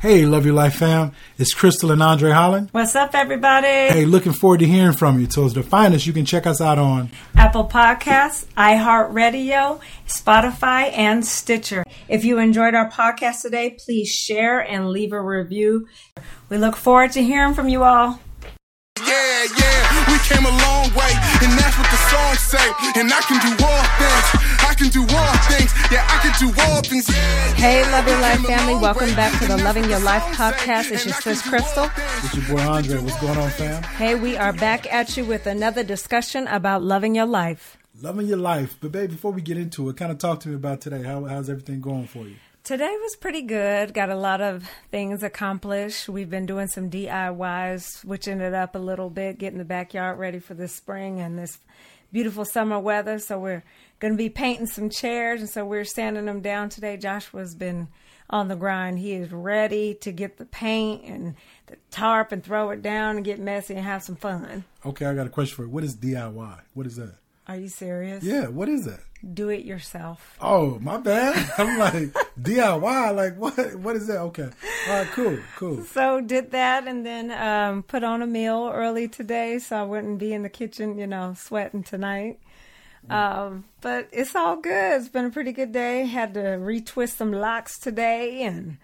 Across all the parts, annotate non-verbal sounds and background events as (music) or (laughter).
Hey, Love Your Life fam. It's Crystal and Andre Holland. What's up, everybody? Hey, looking forward to hearing from you. So, as the finest, you can check us out on Apple Podcasts, iHeartRadio, Spotify, and Stitcher. If you enjoyed our podcast today, please share and leave a review. We look forward to hearing from you all. Yeah, yeah, we came a long way, and that's what the song say. And I can do all things, I can do all things, yeah, I can do all things. Yeah, Hey, Love Your Life family. Welcome back to the Loving Your Life podcast. It's your and sis, Crystal. all things. with your boy Andre. What's going on, fam? Hey, we are back at you with another discussion about loving your life. Loving your life. But, babe, before we get into it, kind of talk to me about today. How, how's everything going for you? Today was pretty good. Got a lot of things accomplished. We've been doing some DIYs, switching it up a little bit, getting the backyard ready for this spring and this beautiful summer weather. So we're going to be painting some chairs, and so we're sanding them down today. Joshua's been on the grind. He is ready to get the paint and the tarp and throw it down and get messy and have some fun. Okay, I got a question for you. What is DIY? What is that? Are you serious? Yeah, what is that? Do it yourself. Oh, my bad. (laughs) I'm like, DIY? Like, what? What is that? Okay. All right, cool, cool. So did that and then um, put on a meal early today so I wouldn't be in the kitchen, you know, sweating tonight. Um, but it's all good. It's been a pretty good day. Had to retwist some locks today, and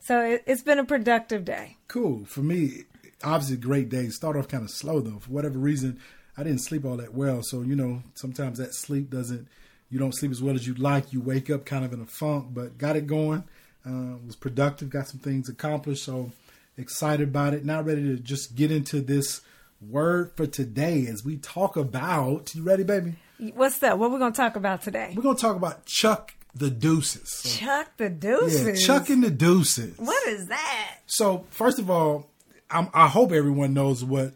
so it, it's been a productive day. Cool. For me, obviously, great day. Start off kind of slow, though. For whatever reason, I didn't sleep all that well. So, you know, sometimes that sleep doesn't, you don't sleep as well as you'd like. You wake up kind of in a funk, but got it going. Uh, was productive, got some things accomplished. So, excited about it. Now, ready to just get into this word for today as we talk about. You ready, baby? What's that? What we're gonna talk about today? We're going to talk about Chuck the Deuces. Chuck the yeah, deuces. Chuck and the Deuces. What is that? So first of all, I'm, I hope everyone knows what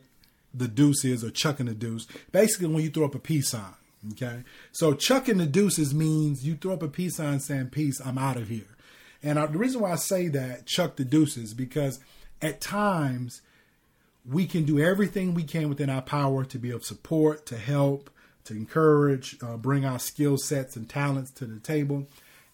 the deuce is or chucking the deuce. Basically, when you throw up a peace sign. Okay, so chucking the deuces means you throw up a peace sign saying "peace, I'm out of here." And I, the reason why I say that chuck the deuces because at times we can do everything we can within our power to be of support, to help, to encourage, uh, bring our skill sets and talents to the table.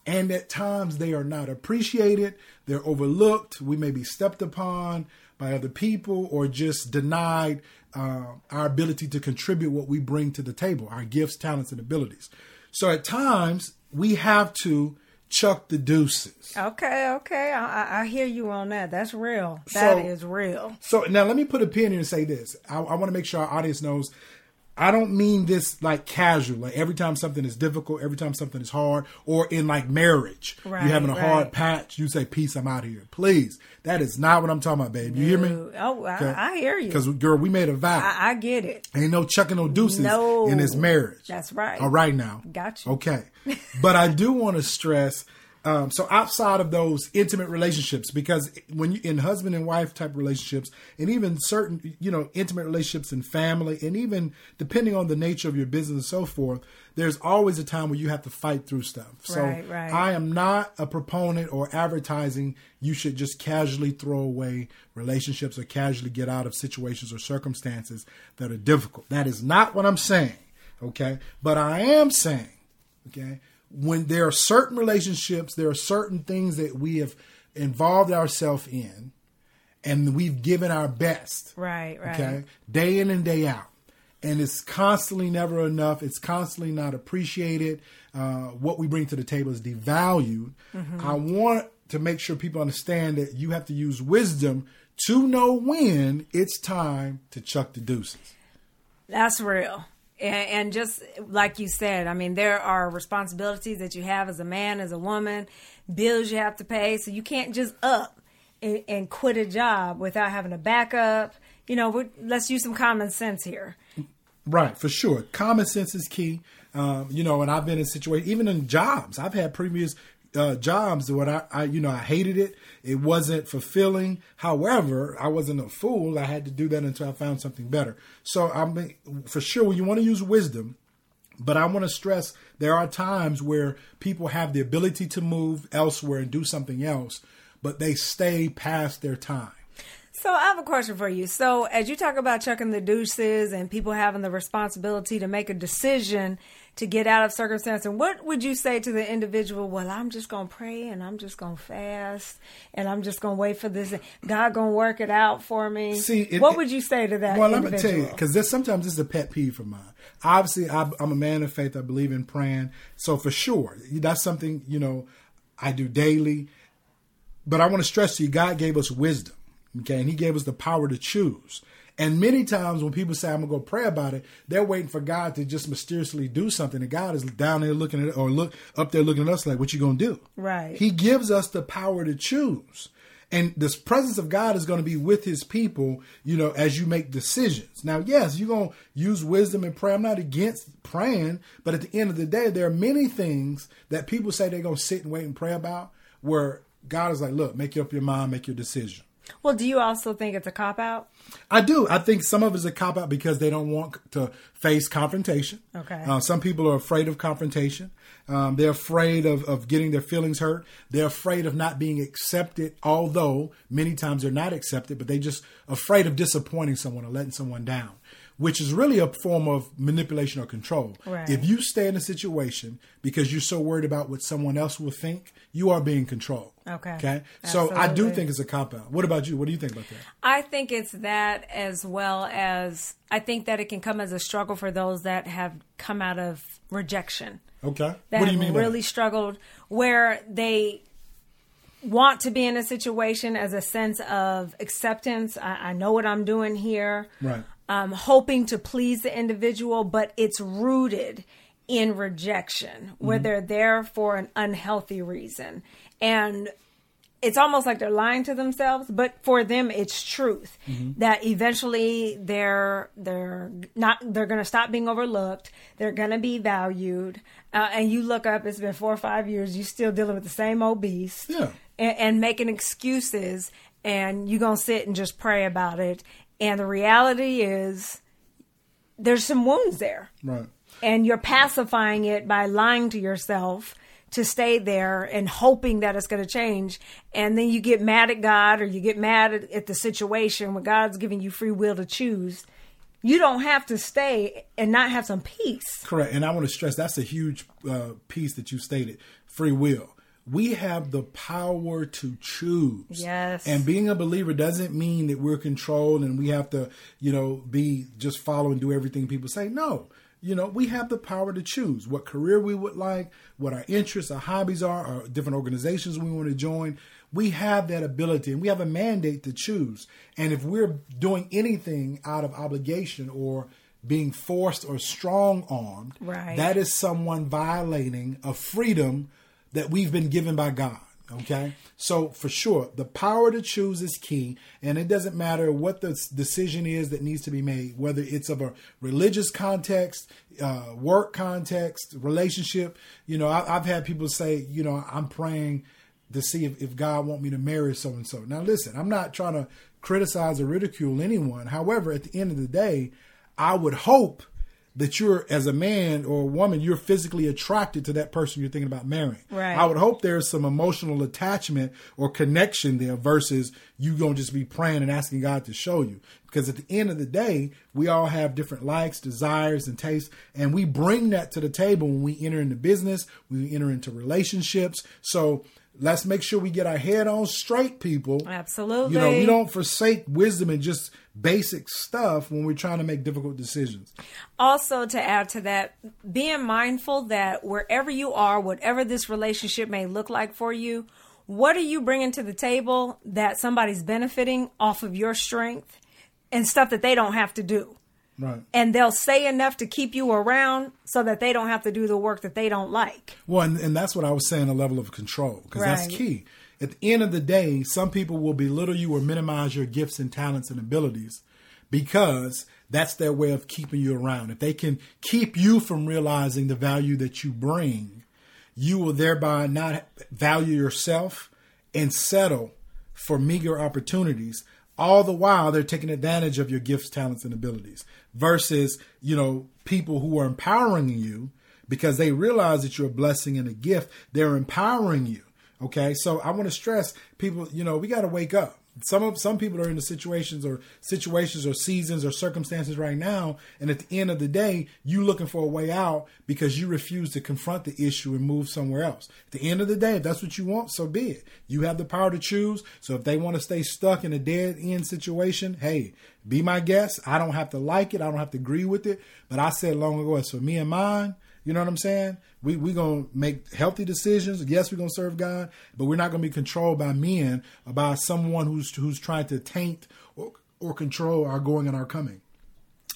And at times they are not appreciated, they're overlooked, we may be stepped upon by other people or just denied uh, our ability to contribute what we bring to the table, our gifts, talents, and abilities. So at times we have to chuck the deuces. Okay, okay. I, I, I hear you on that. That's real. That So- is real. So now let me put a pin here and say this. I, I want to make sure our audience knows. I don't mean this like casual. Like every time something is difficult, every time something is hard, or in like marriage, Right, you're having a hard patch. You say, "Peace, I'm out here." Please, that is not what I'm talking about, babe. You hear me? Oh, I, I hear you. Because girl, we made a vow. I, I get it. Ain't no chucking no deuces No. in this marriage. That's right. All right now. Gotcha. Okay. but I do want to stress um, so outside of those intimate relationships, because when you in husband and wife type relationships, and even certain you know intimate relationships in family, and even depending on the nature of your business and so forth, there's always a time where you have to fight through stuff. So Right, right. I am not a proponent or advertising you should just casually throw away relationships or casually get out of situations or circumstances that are difficult. That is not what I'm saying. Okay. But I am saying, okay, when there are certain relationships, there are certain things that we have involved ourselves in and we've given our best. Right, right. Okay. Day in and day out. And it's constantly never enough. It's constantly not appreciated. Uh, what we bring to the table is devalued. I want to make sure people understand that you have to use wisdom to know when it's time to chuck the deuces. That's real. And, just like you said, I mean, there are responsibilities that you have as a man, as a woman, bills you have to pay. So you can't just up and, and quit a job without having a backup. You know, let's use some common sense here. Right, for sure. Common sense is key. Um, you know, and I've been in situations, even in jobs. I've had previous uh, jobs where I, I, you know, I hated it. It wasn't fulfilling. However, I wasn't a fool. I had to do that until I found something better. So I mean, for sure, you want to use wisdom. But I want to stress there are times where people have the ability to move elsewhere and do something else, but they stay past their time. So I have a question for you. So as you talk about chucking the deuces and people having the responsibility to make a decision to get out of circumstance, and what would you say to the individual? Well, I'm just gonna pray and I'm just gonna fast and I'm just gonna wait for this. God gonna work it out for me. See, it- what it- would you say to that? Well, let me individual? tell you, because sometimes this is a pet peeve of mine. Obviously, I, I'm a man of faith. I believe in praying, so for sure, that's something you know I do daily. But I want to stress to you, God gave us wisdom, okay, and He gave us the power to choose. And many times when people say I'm gonna go pray about it, they're waiting for God to just mysteriously do something, and God is down there looking at it or look up there looking at us like, "What you gonna do?" Right. He gives us the power to choose. And this presence of God is going to be with his people, you know, as you make decisions. Now, yes, you're going to use wisdom and prayer. I'm not against praying, but at the end of the day, there are many things that people say they're going to sit and wait and pray about where God is like, look, make up your mind, make your decision. Well, do you also think it's a cop out? I do. I think some of it's a cop out because they don't want to face confrontation. Okay. Uh, some people are afraid of confrontation. Um, they're afraid of, of getting their feelings hurt. They're afraid of not being accepted, although many times they're not accepted, but they just afraid of disappointing someone or letting someone down, which is really a form of manipulation or control. Right. If you stay in a situation because you're so worried about what someone else will think, you are being controlled. Okay. Okay. So I do think it's a cop out. What about you? What do you think about that? I think it's that as well as I think that it can come as a struggle for those that have come out of rejection. Okay. That what do you mean by really struggled where they want to be in a situation as a sense of acceptance. I, I know what I'm doing here. Right. Um, hoping to please the individual, but it's rooted in rejection, where Mm-hmm. they're there for an unhealthy reason. And it's almost like they're lying to themselves, but for them it's truth Mm-hmm. that eventually they're they're not they're going to stop being overlooked. They're going to be valued, uh, and you look up. It's been four or five years. You're still dealing with the same old beast, Yeah. and, and making excuses, and you're gonna sit and just pray about it. And the reality is, there's some wounds there Right. and you're pacifying it by lying to yourself to stay there and hoping that it's going to change and then you get mad at god or you get mad at, at the situation when god's giving you free will to choose you don't have to stay and not have some peace Correct. And I want to stress that's a huge uh, piece that you stated free will. We have the power to choose. Yes. And being a believer doesn't mean that we're controlled and we have to, you know, be just follow and do everything people say. No. You know, we have the power to choose what career we would like, what our interests, our hobbies are, or different organizations we want to join. We have that ability and we have a mandate to choose. And if we're doing anything out of obligation or being forced or strong armed, Right. that is someone violating a freedom that we've been given by God. Okay. So for sure, the power to choose is key. And it doesn't matter what the decision is that needs to be made, whether it's of a religious context, uh, work context, relationship. You know, I, I've had people say, you know, I'm praying to see if, if God want me to marry so and so. Now listen, I'm not trying to criticize or ridicule anyone. However, at the end of the day, I would hope that you're as a man or a woman you're physically attracted to that person you're thinking about marrying. Right. i would hope there's some emotional attachment or connection there versus you gonna just be praying and asking god to show you. Because at the end of the day we all have different likes desires and tastes and we bring that to the table when we enter into business when we enter into relationships. So let's make sure we get our head on straight people. Absolutely. you know we don't forsake wisdom and just basic stuff when we're trying to make difficult decisions. Also to add to that being mindful that wherever you are whatever this relationship may look like for you what are you bringing to the table that somebody's benefiting off of your strength and stuff that they don't have to do right and they'll say enough to keep you around so that they don't have to do the work that they don't like Well, and, and that's what I was saying, a level of control, because that's key. At the end of the day, some people will belittle you or minimize your gifts and talents and abilities because that's their way of keeping you around. If they can keep you from realizing the value that you bring, you will thereby not value yourself and settle for meager opportunities. All the while, they're taking advantage of your gifts, talents, and abilities versus, you know, people who are empowering you because they realize that you're a blessing and a gift. They're empowering you. Okay, so I want to stress people. You know, we got to wake up. Some of some people are in the situations or situations or seasons or circumstances right now, and at the end of the day, you looking for a way out because you refuse to confront the issue and move somewhere else. At the end of the day, if that's what you want, so be it. You have the power to choose. So if they want to stay stuck in a dead end situation, hey, be my guest. I don't have to like it. I don't have to agree with it. But I said long ago, it's for me and mine. You know what I'm saying? We we gonna make healthy decisions. Yes, we're gonna serve God, but we're not gonna be controlled by men, by someone who's who's trying to taint or, or control our going and our coming.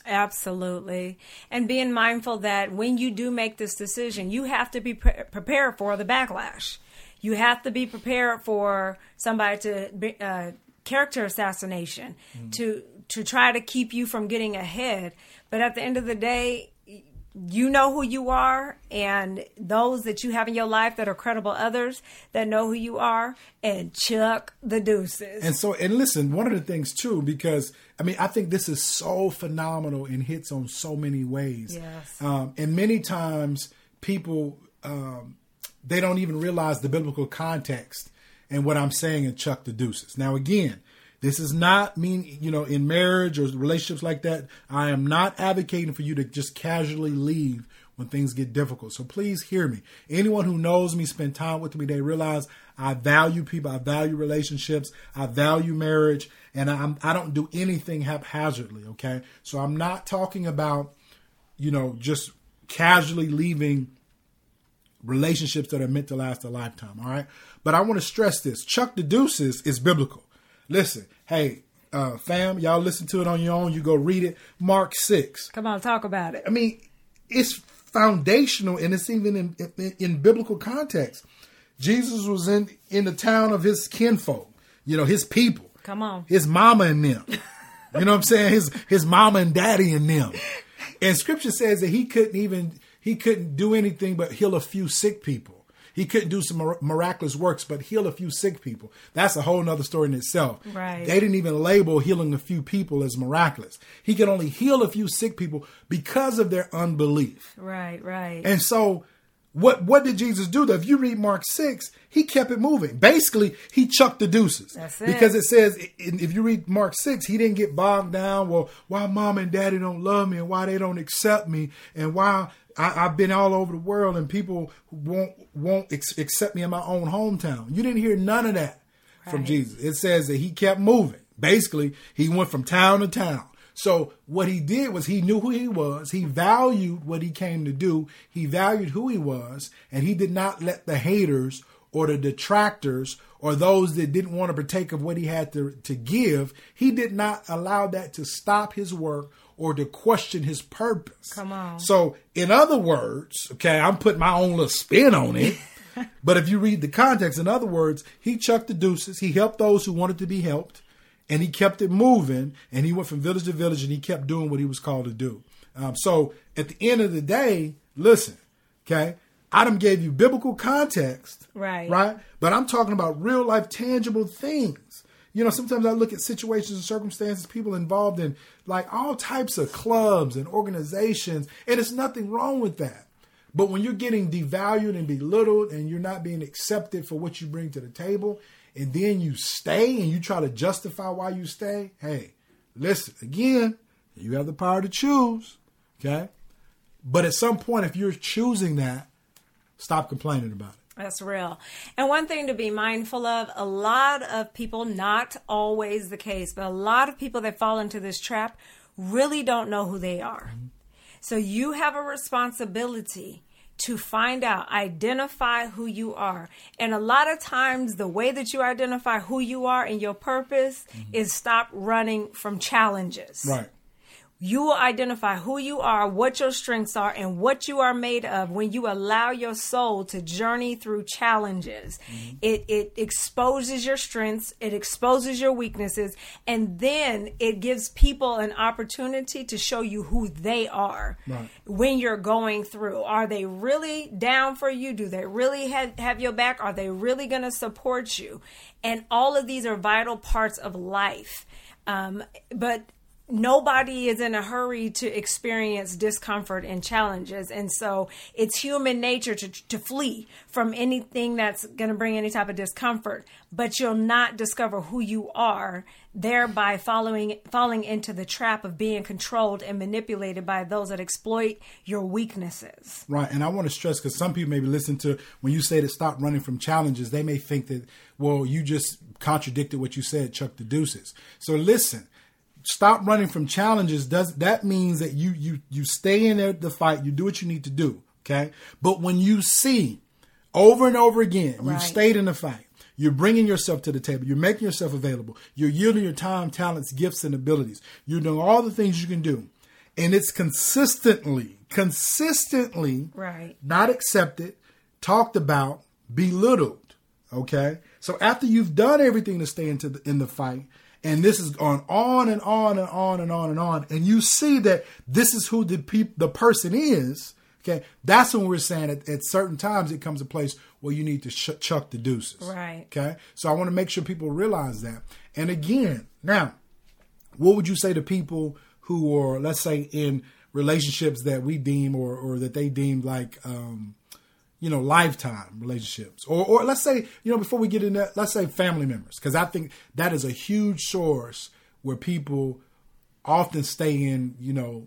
Absolutely. And being mindful that when you do make this decision, you have to be pre- prepared for the backlash. You have to be prepared for somebody to be, uh, character assassination mm. to to try to keep you from getting ahead. But at the end of the day, you know who you are and those that you have in your life that are credible others that know who you are and chuck the deuces. And so and listen one of the things too because i mean i think this is so phenomenal and hits on so many ways. Yes. Um, and many times people um, they don't even realize the biblical context and what i'm saying in chuck the deuces. Now again this is not mean, you know, in marriage or relationships like that. I am not advocating for you to just casually leave when things get difficult. So please hear me. Anyone who knows me, spend time with me, they realize I value people, I value relationships, I value marriage, and I'm, I don't do anything haphazardly. Okay, so I'm not talking about, you know, just casually leaving relationships that are meant to last a lifetime. All right, but I want to stress this: Chuck the Deuces is biblical. Listen, hey, uh, fam, y'all listen to it on your own. You go read it. Mark 6. Come on, talk about it. I mean, it's foundational and it's even in, in, in biblical context. Jesus was in, in the town of his kinfolk, you know, his people. Come on. His mama and them. you know what I'm saying? His his mama and daddy and them. And scripture says that he couldn't even he couldn't do anything but heal a few sick people. He couldn't do some miraculous works, but heal a few sick people. That's a whole other story in itself. Right. They didn't even label healing a few people as miraculous. He could only heal a few sick people because of their unbelief. Right, right. And so what what did Jesus do though? If you read Mark 6, he kept it moving. Basically, he chucked the deuces. That's it. Because it says if you read Mark 6, he didn't get bogged down, well, why mom and daddy don't love me and why they don't accept me and why I, have been all over the world and people won't won't ex- accept me in my own hometown. You didn't hear none of that right. from Jesus. It says that he kept moving. Basically, he went from town to town. So what he did was he knew who he was. He valued what he came to do. He valued who he was, and he did not let the haters or the detractors or those that didn't want to partake of what he had to, to give, he did not allow that to stop his work or to question his purpose. Come on. So, in other words, okay, I'm putting my own little spin on it. (laughs) but if you read the context, in other words, he chucked the deuces. He helped those who wanted to be helped, and he kept it moving. And he went from village to village, and he kept doing what he was called to do. Um, so, at the end of the day, listen, okay, Adam gave you biblical context, right? Right, but I'm talking about real life, tangible things. You know, sometimes I look at situations and circumstances, people involved in like all types of clubs and organizations, and it's nothing wrong with that. But when you're getting devalued and belittled and you're not being accepted for what you bring to the table, and then you stay and you try to justify why you stay, hey, listen, again, you have the power to choose, okay? But at some point, if you're choosing that, stop complaining about it. That's real. And one thing to be mindful of a lot of people, not always the case, but a lot of people that fall into this trap really don't know who they are. Mm-hmm. So you have a responsibility to find out, identify who you are. And a lot of times, the way that you identify who you are and your purpose mm-hmm. is stop running from challenges. Right you will identify who you are, what your strengths are, and what you are made of when you allow your soul to journey through challenges. Mm-hmm. It, it exposes your strengths, it exposes your weaknesses, and then it gives people an opportunity to show you who they are right. when you're going through. Are they really down for you? Do they really have, have your back? Are they really going to support you? And all of these are vital parts of life. Um, but nobody is in a hurry to experience discomfort and challenges and so it's human nature to, to flee from anything that's going to bring any type of discomfort but you'll not discover who you are thereby following falling into the trap of being controlled and manipulated by those that exploit your weaknesses Right, and I want to stress because some people maybe listen to when you say to stop running from challenges, they may think that well, you just contradicted what you said, Chuck the Deuces. So listen, stop running from challenges. Does that means that you you you stay in there the fight, you do what you need to do, okay? But when you see over and over again, Right. you've stayed in the fight. You're bringing yourself to the table. You're making yourself available. You're yielding your time, talents, gifts, and abilities. You're doing all the things you can do. And it's consistently, consistently Right. not accepted, talked about, belittled. Okay? So after you've done everything to stay into the, in the fight, and this has gone on and on and on and on and on, and you see that this is who the peop- the person is, okay, that's when we're saying at, at certain times it comes a place where you need to sh- chuck the deuces. Right. Okay? So I want to make sure people realize that. And again, now, what would you say to people who are, let's say, in relationships that we deem or, or that they deem like, um, you know, lifetime relationships, or, or let's say, you know, before we get into, let's say, family members, because I think that is a huge source where people often stay in, you know,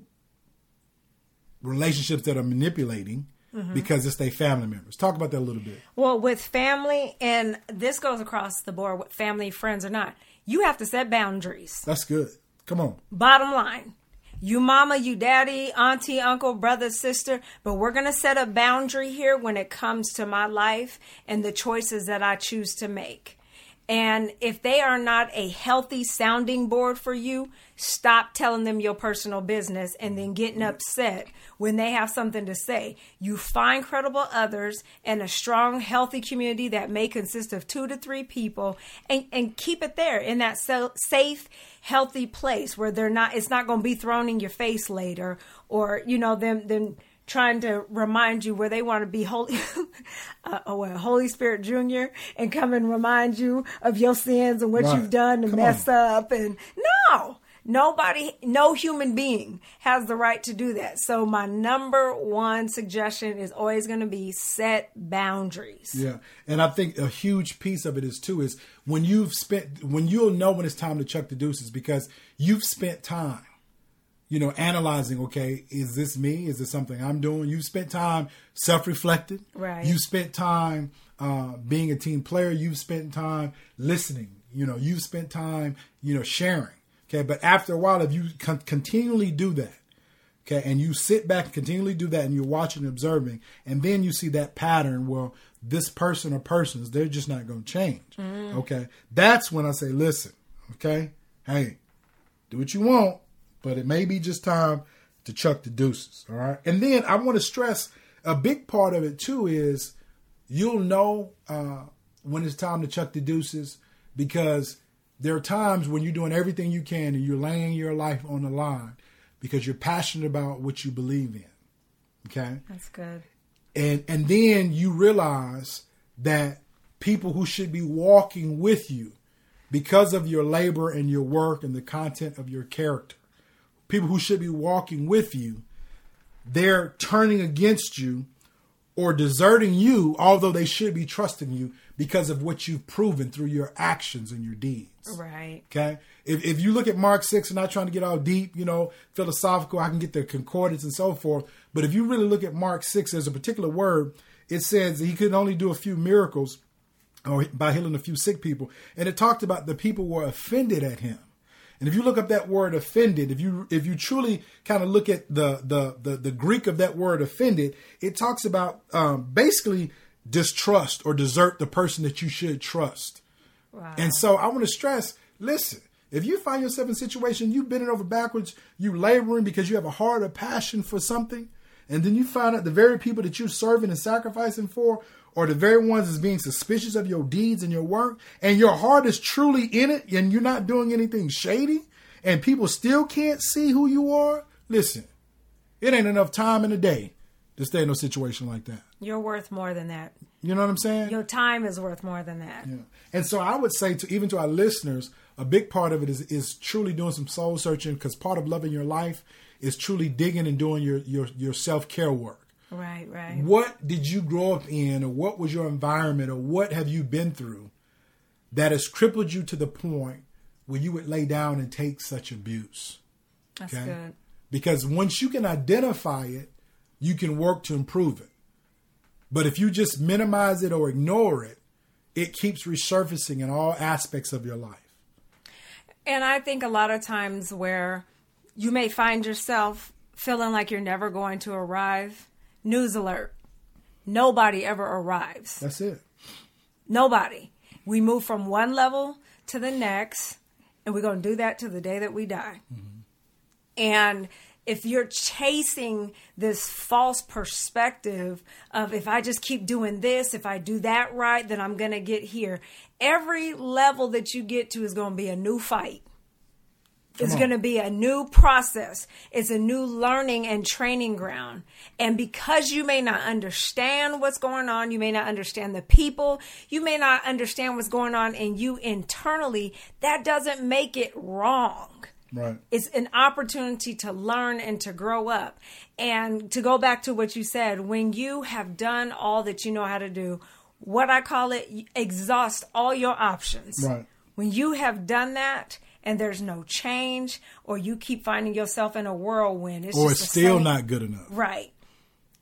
relationships that are manipulating mm-hmm. because it's their family members. Talk about that a little bit. Well, with family, and this goes across the board with family, friends or not, you have to set boundaries. That's good. Come on. Bottom line, you mama, you daddy, auntie, uncle, brother, sister, but we're going to set a boundary here when it comes to my life and the choices that I choose to make. And if they are not a healthy sounding board for you, stop telling them your personal business and then getting upset when they have something to say. You find credible others and a strong, healthy community that may consist of two to three people and, and keep it there in that so, safe, healthy place where they're not, it's not going to be thrown in your face later or, you know, them, them, trying to remind you where they want to be holy (laughs) uh, oh, well, holy spirit junior and come and remind you of your sins and what Right. you've done to Come mess on. up and no nobody no human being has the right to do that so my number one suggestion is always going to be set boundaries Yeah, and I think a huge piece of it is too is when you've spent when you'll know when it's time to chuck the deuces because you've spent time, you know, analyzing. Okay, is this me? Is this something I'm doing? You've spent time self-reflecting. Right. You've spent time uh, being a team player. You've spent time listening. You know, you've spent time, you know, sharing. Okay, but after a while, if you con- continually do that, Okay, and you sit back and continually do that, and you're watching and observing, and then you see that pattern. Well, this person or persons, they're just not going to change. Okay, that's when I say, listen, okay, hey, do what you want, but it may be just time to chuck the deuces. All right, and then I want to stress a big part of it too is you'll know uh, when it's time to chuck the deuces because there are times when you're doing everything you can and you're laying your life on the line because you're passionate about what you believe in. Okay? that's good And and then you realize that people who should be walking with you because of your labor and your work and the content of your character, people who should be walking with you, they're turning against you or deserting you, although they should be trusting you because of what you've proven through your actions and your deeds. right Okay. If, if you look at Mark 6 and not trying to get all deep, you know, philosophical, I can get the concordance and so forth. But if you really look at Mark 6, there's a particular word. It says he could only do a few miracles or by healing a few sick people. And it talked about the people were offended at him. And if you look up that word offended, if you if you truly kind of look at the the the, the Greek of that word offended, it talks about um, basically distrust or desert the person that you should trust. wow And so I want to stress, listen, if you find yourself in a situation, you bending over backwards, you laboring because you have a heart of passion for something, and then you find out the very people that you're serving and sacrificing for are the very ones that's being suspicious of your deeds and your work, and your heart is truly in it, and you're not doing anything shady, and people still can't see who you are, listen, it ain't enough time in the day to stay in a situation like that. You're worth more than that. You know what I'm saying? Your time is worth more than that. Yeah. And so I would say to even to our listeners, a big part of it is is truly doing some soul searching because part of loving your life is truly digging and doing your your, your self care work. Right, right. What did you grow up in, or what was your environment, or what have you been through that has crippled you to the point where you would lay down and take such abuse? That's good. Because once you can identify it, you can work to improve it. But if you just minimize it or ignore it, it keeps resurfacing in all aspects of your life. And I think a lot of times where you may find yourself feeling like you're never going to arrive, news alert. Nobody ever arrives. That's it. Nobody. We move from one level to the next, and we're going to do that to the day that we die. Mm-hmm. And if you're chasing this false perspective of if I just keep doing this, if I do that right, then I'm going to get here. Every level that you get to is going to be a new fight. It's going to be a new process. It's a new learning and training ground. And because you may not understand what's going on, you may not understand the people, you may not understand what's going on in you internally, that doesn't make it wrong. Right. It's an opportunity to learn and to grow up. And to go back to what you said, when you have done all that you know how to do, what I call it, exhaust all your options. Right. When you have done that and there's no change, or you keep finding yourself in a whirlwind, it's or it's still same- not good enough. right.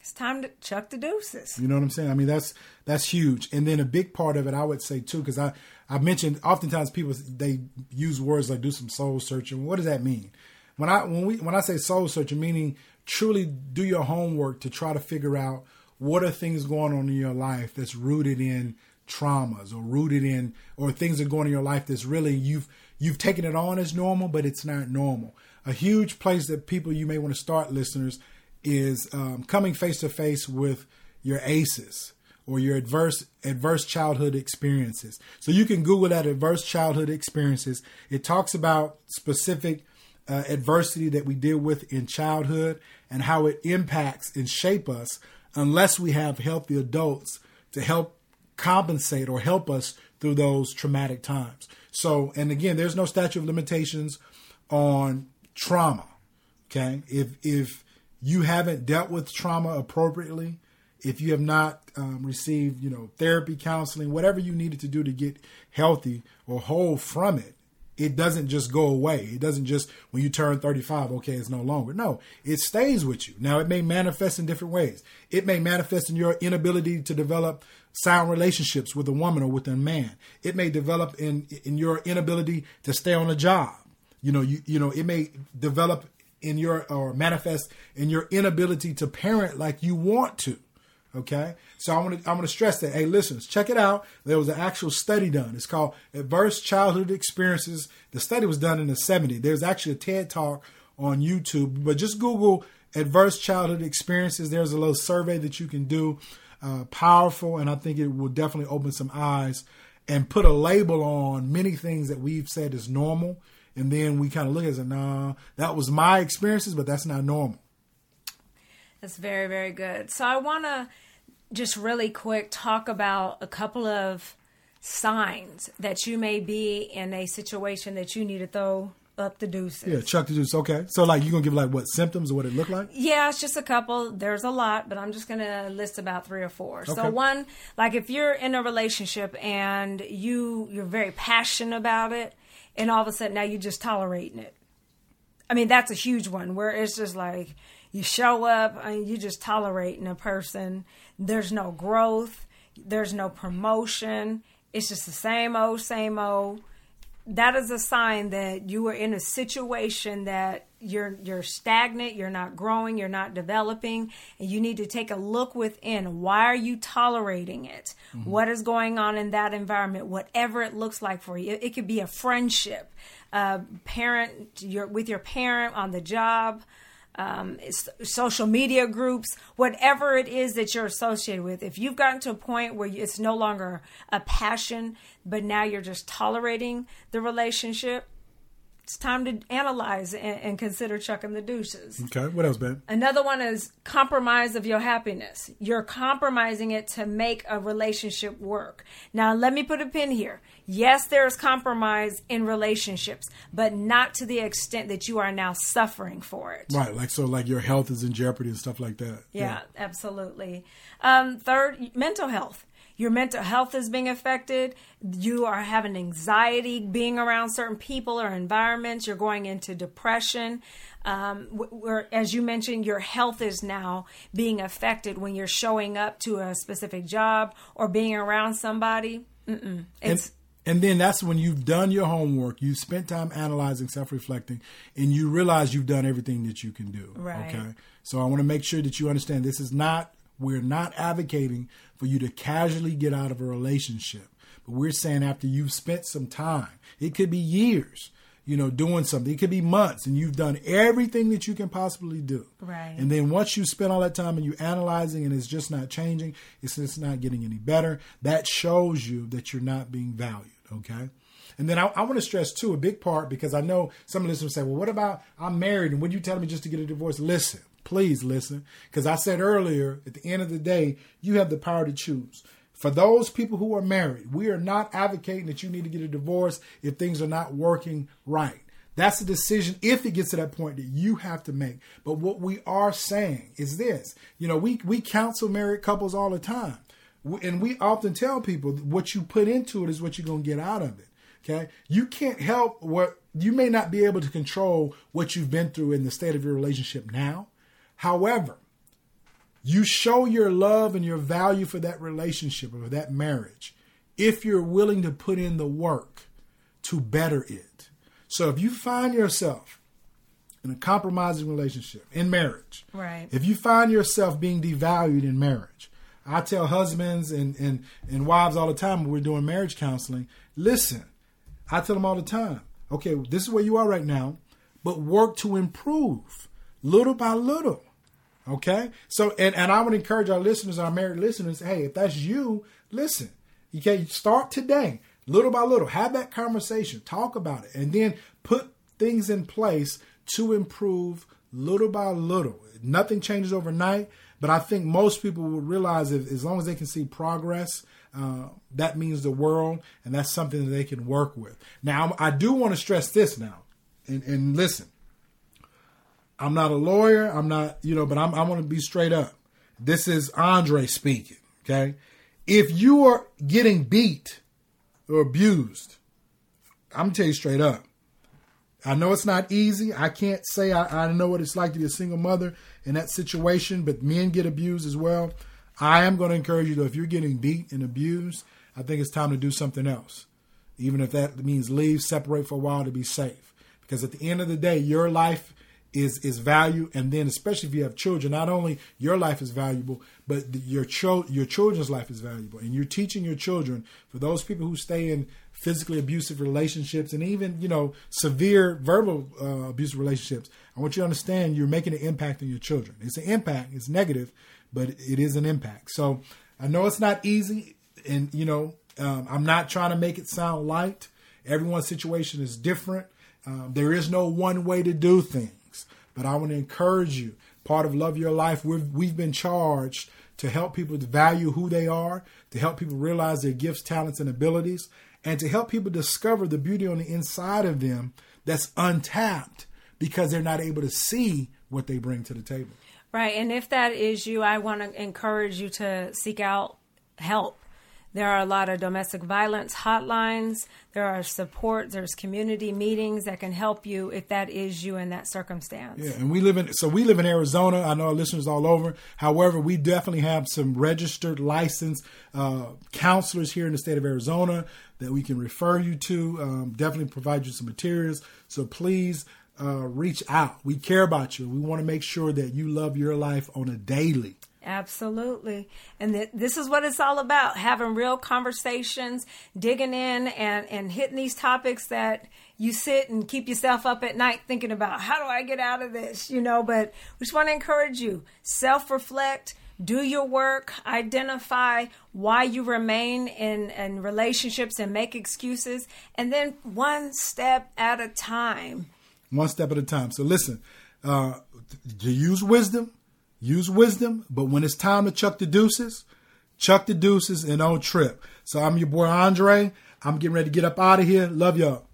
It's time to chuck the deuces. You know what I'm saying? I mean, that's that's huge. And then a big part of it, I would say too, because I I mentioned oftentimes people they use words like do some soul searching. What does that mean? When I when we when I say soul searching, meaning truly do your homework to try to figure out what are things going on in your life that's rooted in traumas or rooted in or things that are going in your life that's really you've you've taken it on as normal, but it's not normal. A huge place that people you may want to start, listeners, is um, coming face to face with your ACEs or your adverse adverse childhood experiences. So you can Google that adverse childhood experiences. It talks about specific uh, adversity that we deal with in childhood and how it impacts and shape us unless we have healthy adults to help compensate or help us through those traumatic times. So, and again, there's no statute of limitations on trauma. Okay, if if you haven't dealt with trauma appropriately, if you have not um, received, you know, therapy, counseling, whatever you needed to do to get healthy or whole from it, it doesn't just go away. It doesn't just when you turn 35, okay, it's no longer. No, it stays with you. Now, it may manifest in different ways. It may manifest in your inability to develop sound relationships with a woman or with a man. It may develop in in your inability to stay on a job. You know, you you know, it may develop in your or manifest in your inability to parent like you want to. Okay, so I want to I want to stress that. Hey, listeners, check it out. There was an actual study done. It's called Adverse Childhood Experiences. The study was done in the '70s. There's actually a TED talk on YouTube, but just Google Adverse Childhood Experiences. There's a little survey that you can do. Uh, powerful, and I think it will definitely open some eyes and put a label on many things that we've said is normal. And then we kind of look at it nah, that was my experiences, but that's not normal. That's very, very good. So I want to just really quick talk about a couple of signs that you may be in a situation that you need to throw up the deuces. Yeah, chuck the deuce. Okay. So, like, you going to give, like, what symptoms or what it look like? Yeah, it's just a couple. There's a lot, but I'm just going to list about three or four. So one, like if you're in a relationship and you you're very passionate about it and all of a sudden now you're just tolerating it. I mean, that's a huge one where it's just like you show up and you just tolerating a person. There's no growth, there's no promotion. It's just the same old, same old that is a sign that you are in a situation that you're you're stagnant, you're not growing, you're not developing, and you need to take a look within. Why are you tolerating it? What is going on in that environment? Whatever it looks like for you, it, it could be a friendship, uh, parent, your with your parent on the job. Um, social media groups, whatever it is that you're associated with. If you've gotten to a point where it's no longer a passion, but now you're just tolerating the relationship, it's time to analyze and, and consider chucking the deuces. Okay. What else, Ben? Another one is compromise of your happiness. You're compromising it to make a relationship work. Now, let me put a pin here. Yes, there's compromise in relationships, but not to the extent that you are now suffering for it. Right. Like so, like your health is in jeopardy and stuff like that. Yeah, absolutely. Um, third, mental health. Your mental health is being affected. You are having anxiety being around certain people or environments. You're going into depression. Um, where, as you mentioned, your health is now being affected when you're showing up to a specific job or being around somebody. Mm-mm. It's And, and then that's when you've done your homework, you've spent time analyzing, self reflecting, and you realize you've done everything that you can do. Right. Okay. So I want to make sure that you understand this is not, we're not advocating for you to casually get out of a relationship. But we're saying after you've spent some time, it could be years, you know, doing something, it could be months, and you've done everything that you can possibly do. Right. And then once you spend all that time and you're analyzing and it's just not changing, it's just not getting any better, that shows you that you're not being valued. Okay. And then I, I want to stress too a big part because I know some listeners say, well, what about I'm married and would you tell me just to get a divorce? Listen, please listen. Because I said earlier, at the end of the day, you have the power to choose. For those people who are married, we are not advocating that you need to get a divorce if things are not working right. That's a decision if it gets to that point that you have to make. But what we are saying is this you know, we, we counsel married couples all the time. And we often tell people what you put into it is what you're going to get out of it. Okay. You can't help what you may not be able to control what you've been through in the state of your relationship now. However, you show your love and your value for that relationship or that marriage if you're willing to put in the work to better it. So if you find yourself in a compromising relationship in marriage, Right. if you find yourself being devalued in marriage, I tell husbands and, and, and wives all the time when we're doing marriage counseling, listen, I tell them all the time, okay, this is where you are right now, but work to improve little by little. Okay? So and, and I would encourage our listeners, our married listeners, hey, if that's you, listen. You can start today, little by little. Have that conversation, talk about it, and then put things in place to improve little by little. Nothing changes overnight, but I think most people will realize if as long as they can see progress, uh, that means the world, and that's something that they can work with. Now, I do want to stress this now, and, and listen. I'm not a lawyer. I'm not, you know, but I'm, I want to be straight up. This is Andre speaking. Okay. If you are getting beat or abused, I'm gonna tell you straight up. I know it's not easy. I can't say I, I know what it's like to be a single mother in that situation, but men get abused as well. I am going to encourage you though, if you're getting beat and abused, I think it's time to do something else. Even if that means leave, separate for a while to be safe. Because at the end of the day, your life is is value, and then especially if you have children, not only your life is valuable, but your cho- your children's life is valuable, and you're teaching your children. For those people who stay in physically abusive relationships and even you know severe verbal uh, abusive relationships, I want you to understand you're making an impact on your children. It's an impact. It's negative, but it is an impact. So I know it's not easy, and you know um, I'm not trying to make it sound light. Everyone's situation is different. Um, there is no one way to do things, but I want to encourage you. Part of Love Your Life, we've, we've been charged to help people to value who they are, to help people realize their gifts, talents, and abilities, and to help people discover the beauty on the inside of them that's untapped because they're not able to see what they bring to the table. Right. And if that is you, I want to encourage you to seek out help. There are a lot of domestic violence hotlines. There are support. There's community meetings that can help you if that is you in that circumstance. Yeah, and we live in so we live in Arizona. I know our listeners all over. However, we definitely have some registered, licensed uh, counselors here in the state of Arizona that we can refer you to. Um, definitely provide you some materials. So please uh, reach out. We care about you. We want to make sure that you love your life on a daily. Absolutely. And th- this is what it's all about having real conversations, digging in and, and hitting these topics that you sit and keep yourself up at night thinking about how do I get out of this, you know. But we just want to encourage you self reflect, do your work, identify why you remain in, in relationships and make excuses, and then one step at a time. One step at a time. So listen, uh, to use wisdom, use wisdom, but when it's time to chuck the deuces, chuck the deuces and don't trip. So I'm your boy Andre. I'm getting ready to get up out of here. Love y'all.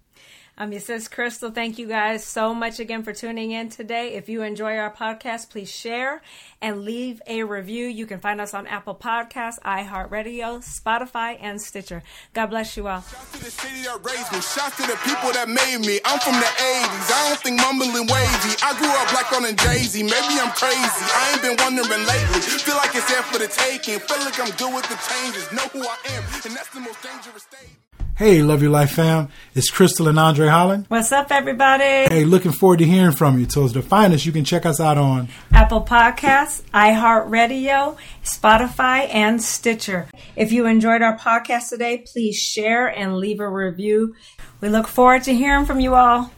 I'm your sis Crystal. Thank you guys so much again for tuning in today. If you enjoy our podcast, please share and leave a review. You can find us on Apple Podcasts, iHeartRadio, Spotify, and Stitcher. God bless you all. Shout to the city that raised me. Shout to the people that made me. I'm from the 80s. I don't think mumbling wavy. I grew up black on a Jay-Z. Maybe I'm crazy. I ain't been wondering lately. Feel like it's there for the taking. Feel like I'm good with the changes. Know who I am. And that's the most dangerous state. Hey, Love Your Life fam. It's Crystal and Andre Holland. What's up, everybody? Hey, looking forward to hearing from you. So, to find us, you can check us out on Apple Podcasts, iHeartRadio, Spotify, and Stitcher. If you enjoyed our podcast today, please share and leave a review. We look forward to hearing from you all.